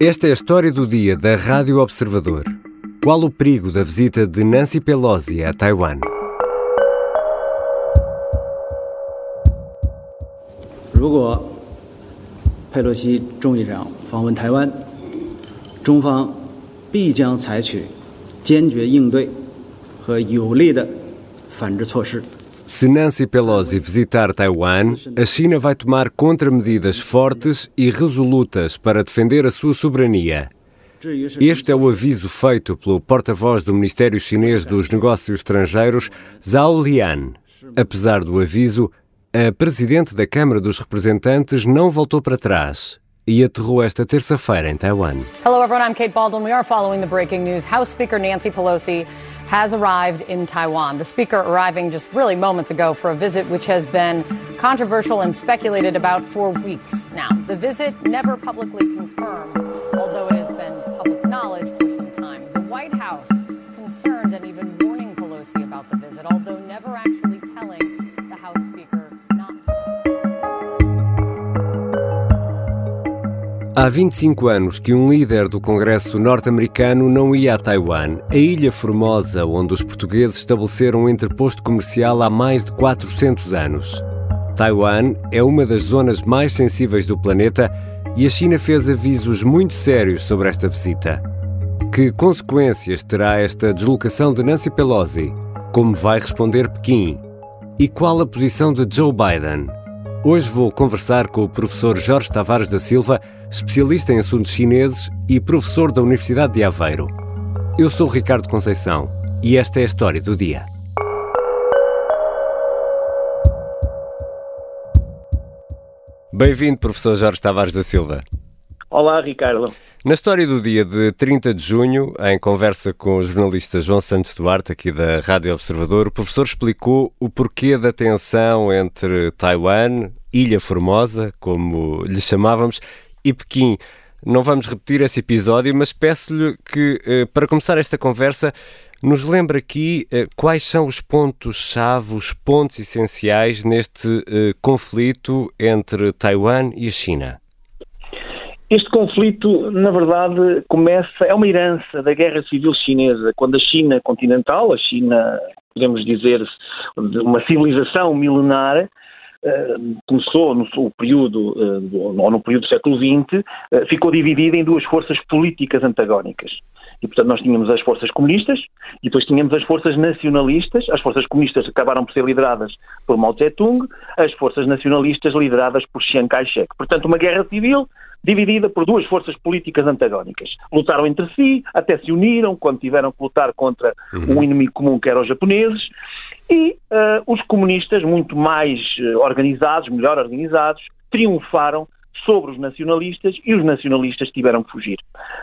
Esta é a história do dia da Rádio Observador. Qual o perigo da visita de Nancy Pelosi a Taiwan? Se Nancy Pelosi visitar Taiwan, a China vai tomar contramedidas fortes e resolutas para defender a sua soberania. Este é o aviso feito pelo porta-voz do Ministério Chinês dos Negócios Estrangeiros, Zhao Lian. Apesar do aviso, a presidente da Câmara dos Representantes não voltou para trás e aterrou esta terça-feira em Taiwan. Hello everyone, I'm Kate Baldwin. We are following the breaking news. House Speaker Nancy Pelosi has arrived in Taiwan. The Speaker arriving just really moments ago for a visit which has been controversial and speculated about for weeks now. The visit never publicly confirmed, although it has been public knowledge for some time. The White House concerned and even warning Pelosi about the visit, although never actually Há 25 anos que um líder do Congresso norte-americano não ia a Taiwan, a ilha formosa onde os portugueses estabeleceram um interposto comercial há mais de 400 anos. Taiwan é uma das zonas mais sensíveis do planeta e a China fez avisos muito sérios sobre esta visita. Que consequências terá esta deslocação de Nancy Pelosi? Como vai responder Pequim? E qual a posição de Joe Biden? Hoje vou conversar com o professor Jorge Tavares da Silva, especialista em assuntos chineses e professor da Universidade de Aveiro. Eu sou Ricardo Conceição e esta é a história do dia. Bem-vindo, professor Jorge Tavares da Silva. Olá, Ricardo. Na história do dia de 30 de junho, em conversa com o jornalista João Santos Duarte, aqui da Rádio Observador, o professor explicou o porquê da tensão entre Taiwan, Ilha Formosa, como lhe chamávamos, e Pequim. Não vamos repetir esse episódio, mas peço-lhe que, eh, para começar esta conversa, nos lembre aqui eh, quais são os pontos-chave, os pontos essenciais neste eh, conflito entre Taiwan e a China. Este conflito, na verdade, começa, é uma herança da Guerra Civil Chinesa, quando a China continental, a China, podemos dizer, uma civilização milenar, começou no período, eh, ou no período do século XX, eh, ficou dividida em duas forças políticas antagónicas. E, portanto, nós tínhamos as forças comunistas e depois tínhamos as forças nacionalistas. As forças comunistas acabaram por ser lideradas por Mao Tse-tung, as forças nacionalistas lideradas por Chiang Kai-shek. Portanto, uma guerra civil dividida por duas forças políticas antagónicas. Lutaram entre si, até se uniram quando tiveram que lutar contra um inimigo comum que eram os japoneses. E eh, os comunistas, muito mais eh, organizados, melhor organizados, triunfaram sobre os nacionalistas e os nacionalistas tiveram que fugir.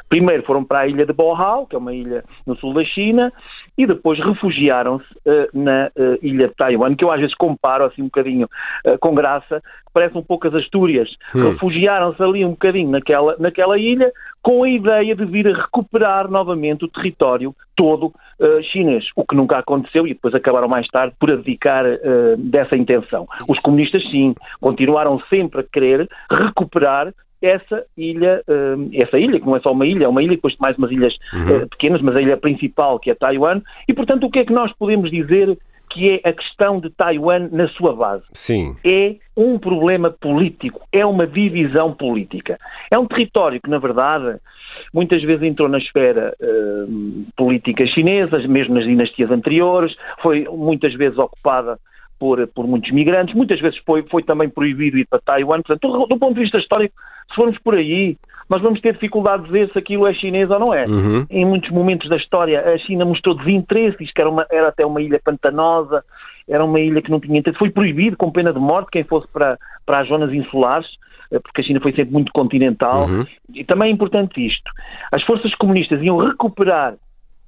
Primeiro foram para a ilha de Bohao, que é uma ilha no sul da China, e depois refugiaram-se eh, na eh, ilha de Taiwan, que eu às vezes comparo assim um bocadinho eh, com graça, que parece um pouco as Astúrias. Refugiaram-se ali um bocadinho naquela, naquela ilha com a ideia de vir a recuperar novamente o território todo chinês, o que nunca aconteceu e depois acabaram mais tarde por abdicar dessa intenção. Os comunistas, sim, continuaram sempre a querer recuperar essa ilha, eh, essa ilha, que não é só uma ilha, é uma ilha, depois de mais umas ilhas eh, pequenas, mas a ilha principal, que é Taiwan, e portanto o que é que nós podemos dizer que é a questão de Taiwan na sua base? Sim. é um problema político, é uma divisão política. É um território que, na verdade, muitas vezes entrou na esfera eh, política chinesa, mesmo nas dinastias anteriores, foi muitas vezes ocupada por, por muitos migrantes, muitas vezes foi, foi também proibido ir para Taiwan. Portanto, do, do ponto de vista histórico, se formos por aí, nós vamos ter dificuldade de ver se aquilo é chinês ou não é. Uhum. Em muitos momentos da história, a China mostrou desinteresse, diz que era, uma, era até uma ilha pantanosa, era uma ilha que não tinha interesse. Foi proibido, com pena de morte, quem fosse para, para as zonas insulares, eh, porque a China foi sempre muito continental. E também é importante isto. As forças comunistas iam recuperar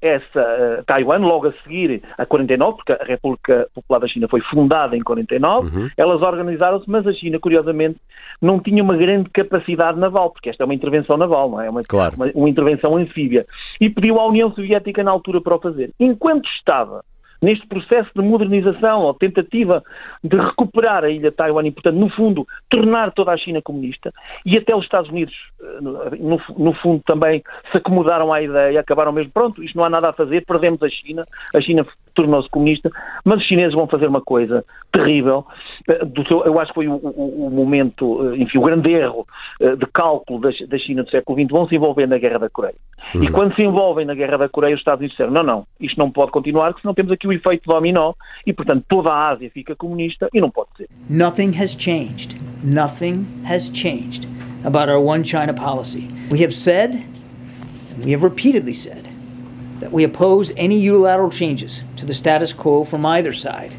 essa eh, Taiwan logo a seguir a 49, porque a República Popular da China foi fundada em 49, elas organizaram-se, mas a China, curiosamente, não tinha uma grande capacidade naval, porque esta é uma intervenção naval, não é? Uma, Claro. uma, uma intervenção anfíbia. E pediu à União Soviética na altura para o fazer. Enquanto estava neste processo de modernização ou tentativa de recuperar a ilha de Taiwan e, portanto, no fundo, tornar toda a China comunista. E até os Estados Unidos, eh, no, no fundo, também se acomodaram à ideia, acabaram mesmo, pronto, isto não há nada a fazer, perdemos a China, a China tornou-se comunista, mas os chineses vão fazer uma coisa terrível. Eh, eu acho que foi o, o, o momento, eh, enfim, o grande erro de cálculo da, da China do século XX, vão se envolver na Guerra da Coreia. Uhum. E quando se envolvem na Guerra da Coreia, os Estados Unidos disseram, não, não, isto não pode continuar, porque senão temos aqui o efeito dominó e, portanto, toda a Ásia fica comunista e não pode ser. Nothing has changed. Nothing has changed about our one China policy. We have said, we have repeatedly said, that we oppose any unilateral changes to the status quo from either side.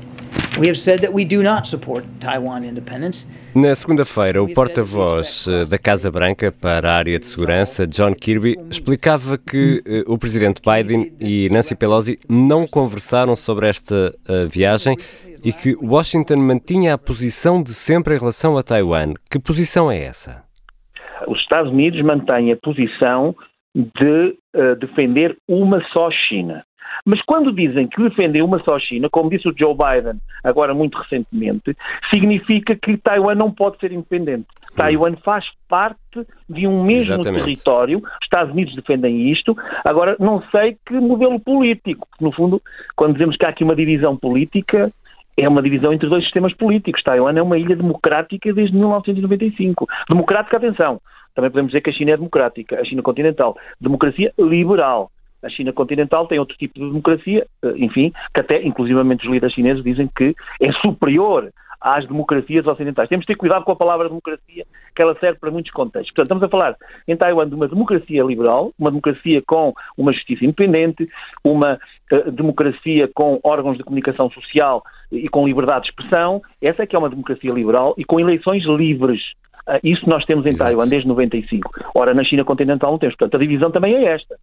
We have said that we do not support Taiwan independence. Na segunda-feira, o porta-voz eh, da Casa Branca para a área de segurança, John Kirby, explicava que uh, o presidente Biden e Nancy Pelosi não conversaram sobre esta uh, viagem e que Washington mantinha a posição de sempre em relação a Taiwan. Que posição é essa? Os Estados Unidos mantêm a posição de uh, defender uma só China. Mas quando dizem que defendem uma só China, como disse o Joe Biden agora muito recentemente, significa que Taiwan não pode ser independente. Hum. Taiwan faz parte de um mesmo Exatamente. território. Os Estados Unidos defendem isto. Agora, não sei que modelo político. No fundo, quando dizemos que há aqui uma divisão política, é uma divisão entre dois sistemas políticos. Taiwan é uma ilha democrática desde 1995. Democrática, atenção. Também podemos dizer que a China é democrática, a China continental. Democracia liberal. A China continental tem outro tipo de democracia, eh, enfim, que até, inclusivamente, os líderes chineses dizem que é superior às democracias ocidentais. Temos de ter cuidado com a palavra democracia, que ela serve para muitos contextos. Portanto, estamos a falar em Taiwan de uma democracia liberal, uma democracia com uma justiça independente, uma uh, democracia com órgãos de comunicação social e com liberdade de expressão. Essa é que é uma democracia liberal e com eleições livres. Uh, isso nós temos em Exato. Taiwan desde 95. Ora, na China continental não temos. Portanto, a divisão também é esta.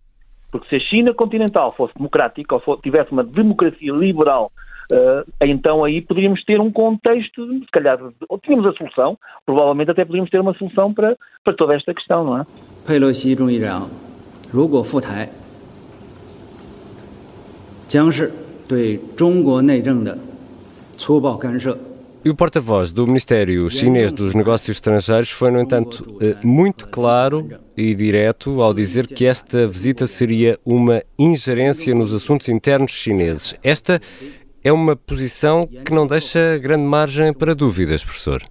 Porque se a China continental fosse democrática ou tivesse uma democracia liberal, uh, então aí poderíamos ter um contexto, se calhar, ou tínhamos a solução, provavelmente até poderíamos ter uma solução para, para toda esta questão, não é? Pelosi 众议长如果赴台，将是对中国内政的粗暴干涉。 E o porta-voz do Ministério Chinês dos Negócios Estrangeiros foi, no entanto, eh, muito claro e direto ao dizer que esta visita seria uma ingerência nos assuntos internos chineses. Esta é uma posição que não deixa grande margem para dúvidas, professor.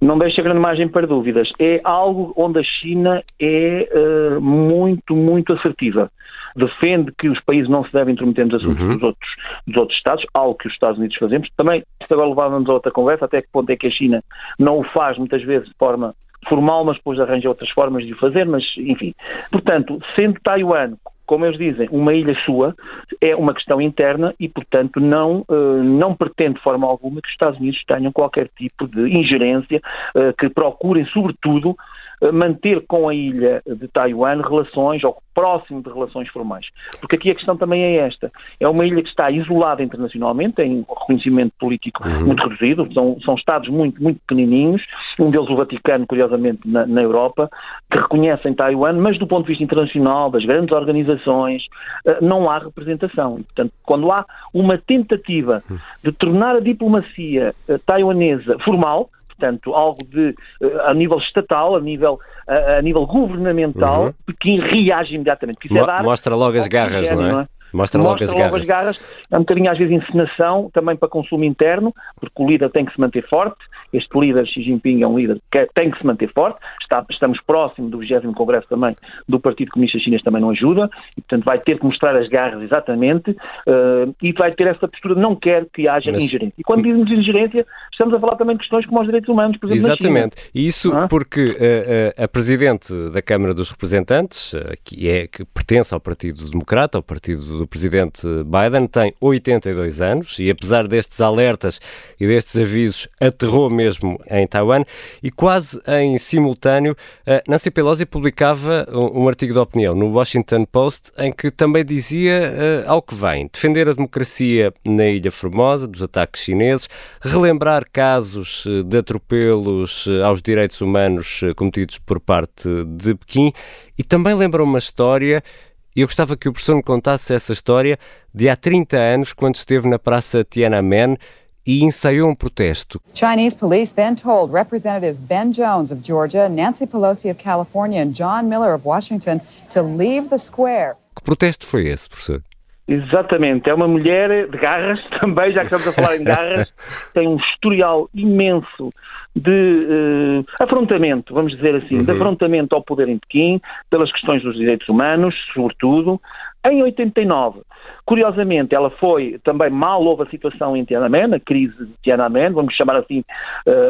Não deixa grande margem para dúvidas. É algo onde a China é uh, muito, muito assertiva defende que os países não se devem intrometer nos assuntos uhum. dos, outros, dos outros Estados, algo que os Estados Unidos fazemos. Também, isto agora levávamos a outra conversa, até que ponto é que a China não o faz muitas vezes de forma formal, mas depois arranja outras formas de o fazer, mas enfim. Portanto, sendo Taiwan como eles dizem, uma ilha sua, é uma questão interna e, portanto, não, uh, não pretende de forma alguma que os Estados Unidos tenham qualquer tipo de ingerência, uh, que procurem, sobretudo, manter com a ilha de Taiwan relações, ou próximo de relações formais. Porque aqui a questão também é esta. É uma ilha que está isolada internacionalmente, tem um reconhecimento político uhum. muito reduzido, são, são Estados muito, muito pequenininhos, um deles o Vaticano, curiosamente, na, na Europa, que reconhecem Taiwan, mas do ponto de vista internacional, das grandes organizações, eh, não há representação. E, portanto, quando há uma tentativa uhum. de tornar a diplomacia eh, taiwanesa formal, portanto, algo de eh, a nível estatal, a nível, a, a nível governamental, uhum. Pequim reage imediatamente. É dar Mostra logo as garras, não é? Não é? Mostra, logo, Mostra as, logo garras. as garras. É um bocadinho às vezes encenação, também para consumo interno, porque o líder tem que se manter forte. Este líder, Xi Jinping, é um líder que tem que se manter forte. Está, estamos próximo do 20 Congresso também do Partido Comunista Chinês, também não ajuda. E, portanto, vai ter que mostrar as garras exatamente uh, e vai ter essa postura. Não quer que haja Mas... ingerência. E quando dizemos ingerência, estamos a falar também de questões como os direitos humanos, por exemplo, Exatamente. E isso ah? porque uh, uh, a Presidente da Câmara dos Representantes, que, é, que pertence ao Partido Democrata, ao partido do Presidente Biden, tem 82 anos e, apesar destes alertas e destes avisos, aterrou mesmo em Taiwan, e quase em simultâneo, Nancy Pelosi publicava um, artigo de opinião no Washington Post em que também dizia ao que vem defender a democracia na Ilha Formosa, dos ataques chineses, relembrar casos eh, de atropelos eh, aos direitos humanos eh, cometidos por parte de Pequim. E também lembra uma história E eu gostava que o professor me contasse essa história de há 30 anos, quando esteve na Praça Tiananmen e ensaiou um protesto. Chinese police then told Representatives Ben Jones of Georgia, Nancy Pelosi of California and John Miller of Washington to leave the square. Que protesto foi esse, professor? Exatamente, é uma mulher de garras também, já que estamos a falar em garras, tem um historial imenso de uh, afrontamento, vamos dizer assim, uhum. de afrontamento ao poder em Pequim, pelas questões dos direitos humanos, sobretudo, em 89, curiosamente, ela foi também mal houve a situação em Tiananmen, a crise de Tiananmen, vamos chamar assim,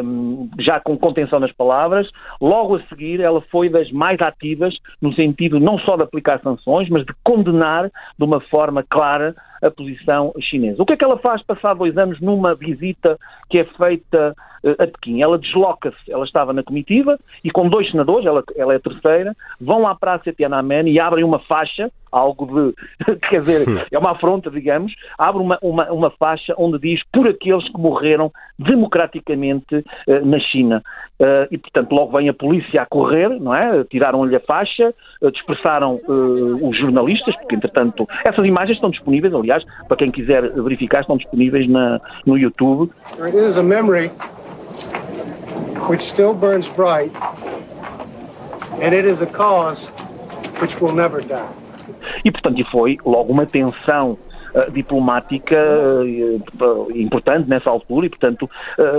um, já com contenção nas palavras. Logo a seguir, ela foi das mais ativas no sentido não só de aplicar sanções, mas de condenar de uma forma clara a posição chinesa. O que é que ela faz passar dois anos numa visita que é feita uh, a Pequim? Ela desloca-se, ela estava na comitiva e com dois senadores, ela, ela é a terceira, vão à praça Tiananmen e abrem uma faixa algo de, quer dizer, é uma afronta, digamos, abre uma, uma, uma faixa onde diz por aqueles que morreram democraticamente uh, na China. Uh, e, portanto, logo vem a polícia a correr, não é? Tiraram-lhe a faixa, uh, dispersaram os jornalistas, porque, entretanto, essas imagens estão disponíveis, aliás, para quem quiser verificar, estão disponíveis na, no YouTube. There is a memory which still burns bright, and it is a cause which will never die. E, portanto, foi logo uma tensão Uh, diplomática uh, importante nessa altura e, portanto,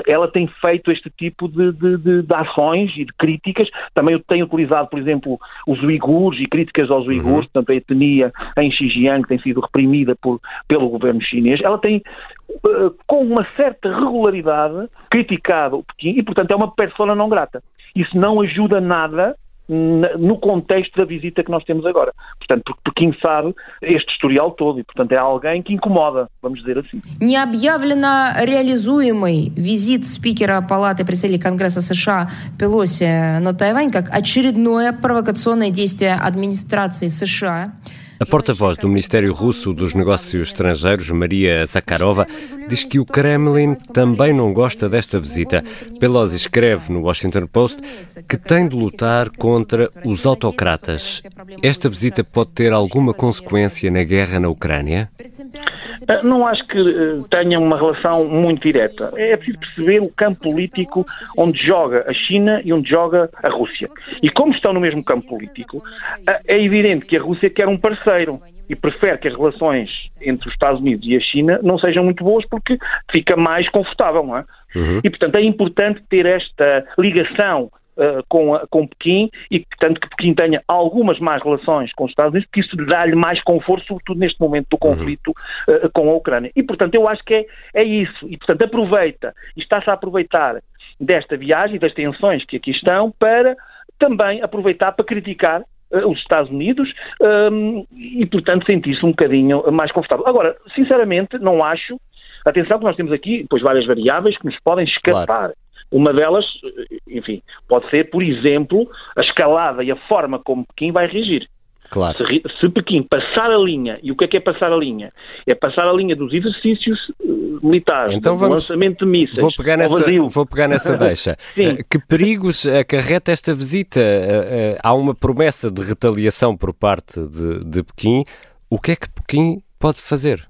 ela tem feito este tipo de, de, de, de, ações e de críticas. Também tem utilizado, por exemplo, os uigures e críticas aos uigures, uhum. portanto, a etnia em Xinjiang que tem sido reprimida por, pelo governo chinês. Ela tem, com uma certa regularidade, criticado o Pequim e, portanto, é uma persona não grata. Isso não ajuda nada no contexto da visita que nós temos agora. Portanto, porque Pequim sabe este historial todo и, portanto, é alguém que incomoда, vamos dizer assim. Не объявлено реализуемый визит спикера Палаты представителей Конгресса США Пелоси на Тайвань как очередное провокационное действие администрации США. A porta-voz do Ministério Russo dos Negócios Estrangeiros, Maria Zakharova, diz que o Kremlin também não gosta desta visita. Pelosi escreve no Washington Post que tem de lutar contra os autocratas. Esta visita pode ter alguma consequência na guerra na Ucrânia? Ah, não acho que eh, tenha uma relação muito direta. É preciso perceber o campo político onde joga a China e onde joga a Rússia. E como estão no mesmo campo político, ah, é evidente que a Rússia quer um parceiro e prefere que as relações entre os Estados Unidos e a China não sejam muito boas porque fica mais confortável, não é? Uhum. E, portanto, é importante ter esta ligação Uh, com, a, com Pequim e tanto que Pequim tenha algumas más relações com os Estados Unidos, porque isso dá-lhe mais conforto, sobretudo neste momento do uhum. conflito uh, com a Ucrânia. E, portanto, eu acho que é, é isso. E, portanto, aproveita, e está-se a aproveitar desta viagem e das tensões que aqui estão para também aproveitar para criticar uh, os Estados Unidos um, e, portanto, sentir-se um bocadinho mais confortável. Agora, sinceramente, não acho. Atenção que nós temos aqui, depois, várias variáveis que nos podem escapar. Claro. Uma delas, enfim, pode ser, por exemplo, a escalada e a forma como Pequim vai reagir. Claro. Se, se, Pequim passar a linha, e o que é que é passar a linha? É passar a linha dos exercícios uh, militares, então do lançamento de mísseis. Vou pegar nessa, vou pegar nessa deixa. Uh, que perigos acarreta esta visita? Uh, há uma promessa de retaliação por parte de, de Pequim. O que é que Pequim pode fazer?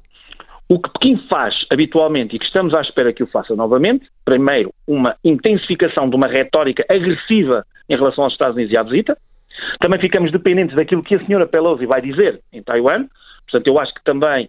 O que Pequim faz habitualmente e que estamos à espera que o faça novamente, primeiro, uma intensificação de uma retórica agressiva em relação aos Estados Unidos e à visita. Também ficamos dependentes daquilo que a senhora Pelosi vai dizer em Taiwan. Portanto, eu acho que também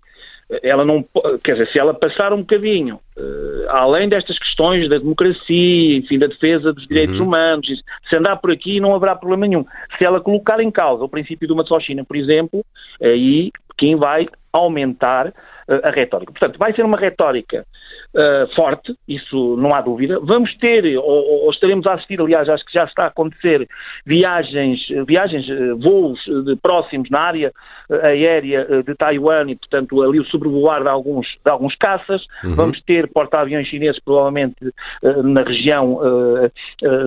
eh, ela não quer dizer, se ela passar um bocadinho uh, além destas questões da democracia, enfim, da defesa dos direitos uhum. humanos, se andar por aqui não haverá problema nenhum. Se ela colocar em causa o princípio de uma só China, por exemplo, aí quem vai aumentar a retórica. Portanto, vai ser uma retórica uh, forte, isso não há dúvida. Vamos ter, ou, ou, estaremos a assistir, aliás, acho que já está a acontecer, viagens, viagens eh, voos de próximos na área eh, aérea de Taiwan e, portanto, ali o sobrevoar de alguns, de alguns caças. Uhum. Vamos ter porta-aviões chineses, provavelmente, na região,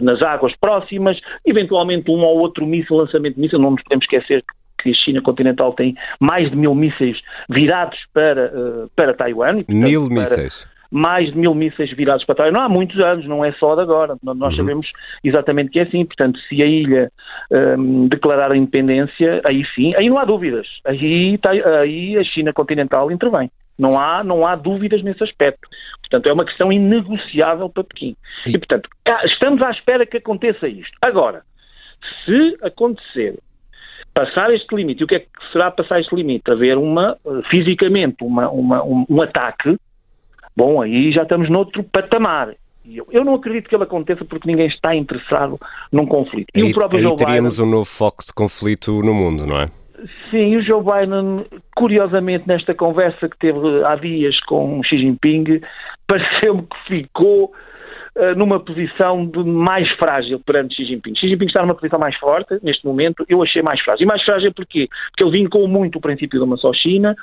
nas águas próximas. Eventualmente, um ou outro míssil, lançamento de míssil. Não nos podemos esquecer que que a China continental tem mais de mil mísseis virados para, uh, para Taiwan. E, portanto, mil para, mísseis? mais de mil mísseis virados para trás. Não há muitos anos, não é só de agora. Nós uhum. sabemos exatamente que é assim. Portanto, se a ilha um, declarar a independência, aí sim, aí não há dúvidas. Aí, tá, aí a China continental intervém. Não há, não há dúvidas nesse aspecto. Portanto, é uma questão inegociável para Pequim. E portanto, estamos à espera que aconteça isto. Agora, se acontecer passar este limite, e o que é que será passar este limite? Haver uma, fisicamente, uma, uma, um, um ataque, bom, aí já estamos noutro patamar. Eu, eu não acredito que ele aconteça porque ninguém está interessado num conflito. E aí, o próprio aí Joe teríamos Biden, um novo foco de conflito no mundo, não é? Sim, o Joe Biden, curiosamente, nesta conversa que teve há dias com Xi Jinping, pareceu-me que ficou eh, numa posição de mais frágil perante Xi Jinping. Xi Jinping está numa posição mais forte neste momento, eu achei mais frágil. E mais frágil porquê? Porque ele vincou muito o princípio de uma só China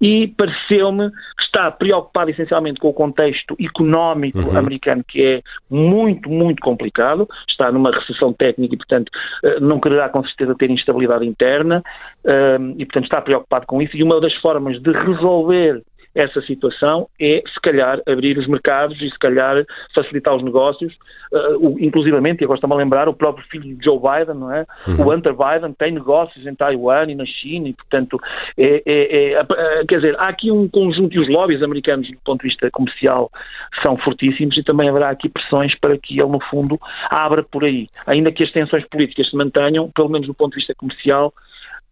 e pareceu-me está preocupado essencialmente com o contexto económico uhum. americano, que é muito, muito complicado, está numa recessão técnica e, portanto, eh, não quererá com certeza ter instabilidade interna eh, e, portanto, está preocupado com isso. E uma das formas de resolver essa situação é, se calhar, abrir os mercados e, se calhar, facilitar os negócios, uh, inclusivamente, e agora está-me a lembrar, o próprio filho de Joe Biden, não é? Uhum. O Hunter Biden tem negócios em Taiwan e na China e, portanto, é, é, é, quer dizer, há aqui um conjunto, e os lobbies americanos, do ponto de vista comercial, são fortíssimos e também haverá aqui pressões para que ele, no fundo, abra por aí. Ainda que as tensões políticas se mantenham, pelo menos do ponto de vista comercial,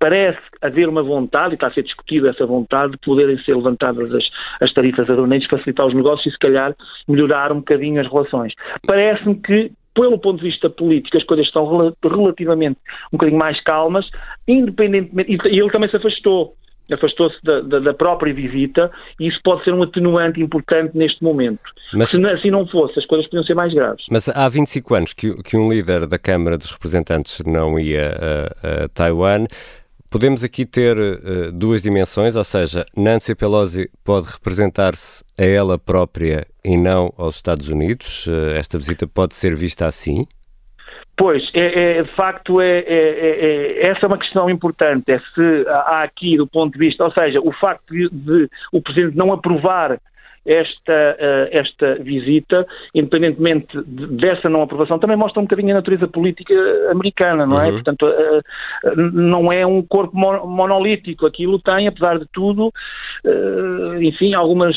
parece haver uma vontade, e está a ser discutida essa vontade, de poderem ser levantadas as, as tarifas aduaneiras, facilitar os negócios e, se calhar, melhorar um bocadinho as relações. Parece-me que pelo ponto de vista político, as coisas estão relativamente um bocadinho mais calmas, independentemente. E ele também se afastou. Afastou-se da, da, da, própria visita e isso pode ser um atenuante importante neste momento. Mas, se não, assim não fosse, as coisas podiam ser mais graves. Mas há 25 anos que, que um líder da Câmara dos Representantes não ia a, a Taiwan. Podemos aqui ter uh, duas dimensões, ou seja, Nancy Pelosi pode representar-se a ela própria e não aos Estados Unidos. Uh, esta visita pode ser vista assim? Pois, é, é de facto, é, é, é, essa é uma questão importante. É se há aqui, do ponto de vista, ou seja, o facto de, de o Presidente não aprovar esta, uh, esta visita, independentemente dessa não aprovação, também mostra um bocadinho a natureza política americana, não é? Uhum. Portanto, uh, não é um corpo monolítico. Aquilo tem, apesar de tudo, uh, enfim, algumas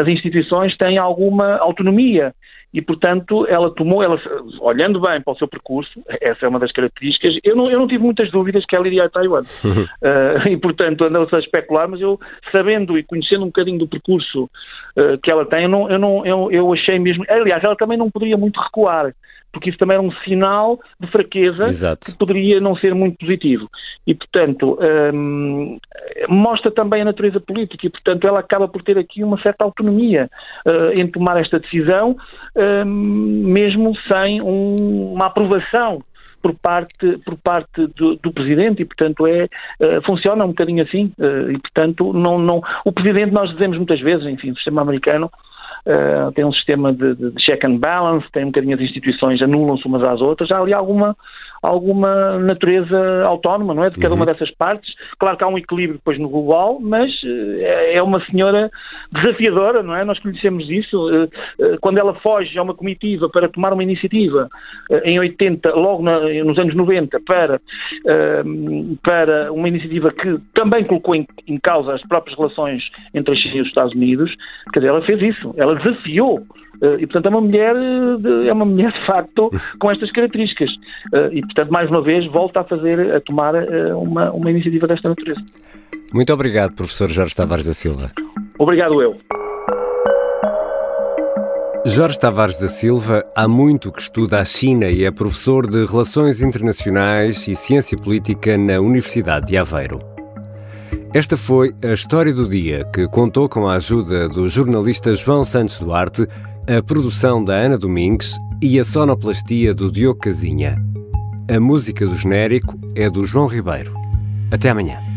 as instituições têm alguma autonomia e, portanto, ela tomou, ela, olhando bem para o seu percurso, essa é uma das características, eu não, eu não tive muitas dúvidas que ela iria a Taiwan. uh, e, portanto, andou-se a especular, mas eu, sabendo e conhecendo um bocadinho do percurso uh, que ela tem, eu, não, eu, não, eu, eu achei mesmo. Aliás, ela também não poderia muito recuar porque isso também era um sinal de fraqueza Exato. que poderia não ser muito positivo. E, portanto, um, mostra também a natureza política e, portanto, ela acaba por ter aqui uma certa autonomia uh, em tomar esta decisão, um, mesmo sem um, uma aprovação por parte, por parte do, do, Presidente e, portanto, é, uh, funciona um bocadinho assim uh, e, portanto, não, não, o Presidente, nós dizemos muitas vezes, enfim, o sistema americano uh, tem um sistema de, de, check and balance, tem um bocadinho as instituições anulam-se umas às outras, há ali alguma alguma natureza autónoma, não é? De cada uma uhum. dessas partes. Claro que há um equilíbrio depois no global, mas eh, é uma senhora desafiadora, não é? Nós conhecemos isso. Eh, eh, quando ela foge a uma comitiva para tomar uma iniciativa em 80, logo na, nos anos 90, para, para uma iniciativa que também colocou em, em causa as próprias relações entre a China e os Estados Unidos, quer dizer, ela fez isso. Ela desafiou e, portanto, é uma mulher, de, é uma mulher de facto com estas características. Eh, e, portanto, mais uma vez, volta a fazer, a tomar eh, uma, uma iniciativa desta natureza. Muito obrigado, professor Jorge Tavares da Silva. Obrigado eu. Jorge Tavares da Silva há muito que estuda a China e é professor de Relações Internacionais e Ciência Política na Universidade de Aveiro. Esta foi a história do dia que contou com a ajuda do jornalista João Santos Duarte a produção da Ana Domingues e a sonoplastia do Diogo Casinha. A música do genérico é do João Ribeiro. Até amanhã.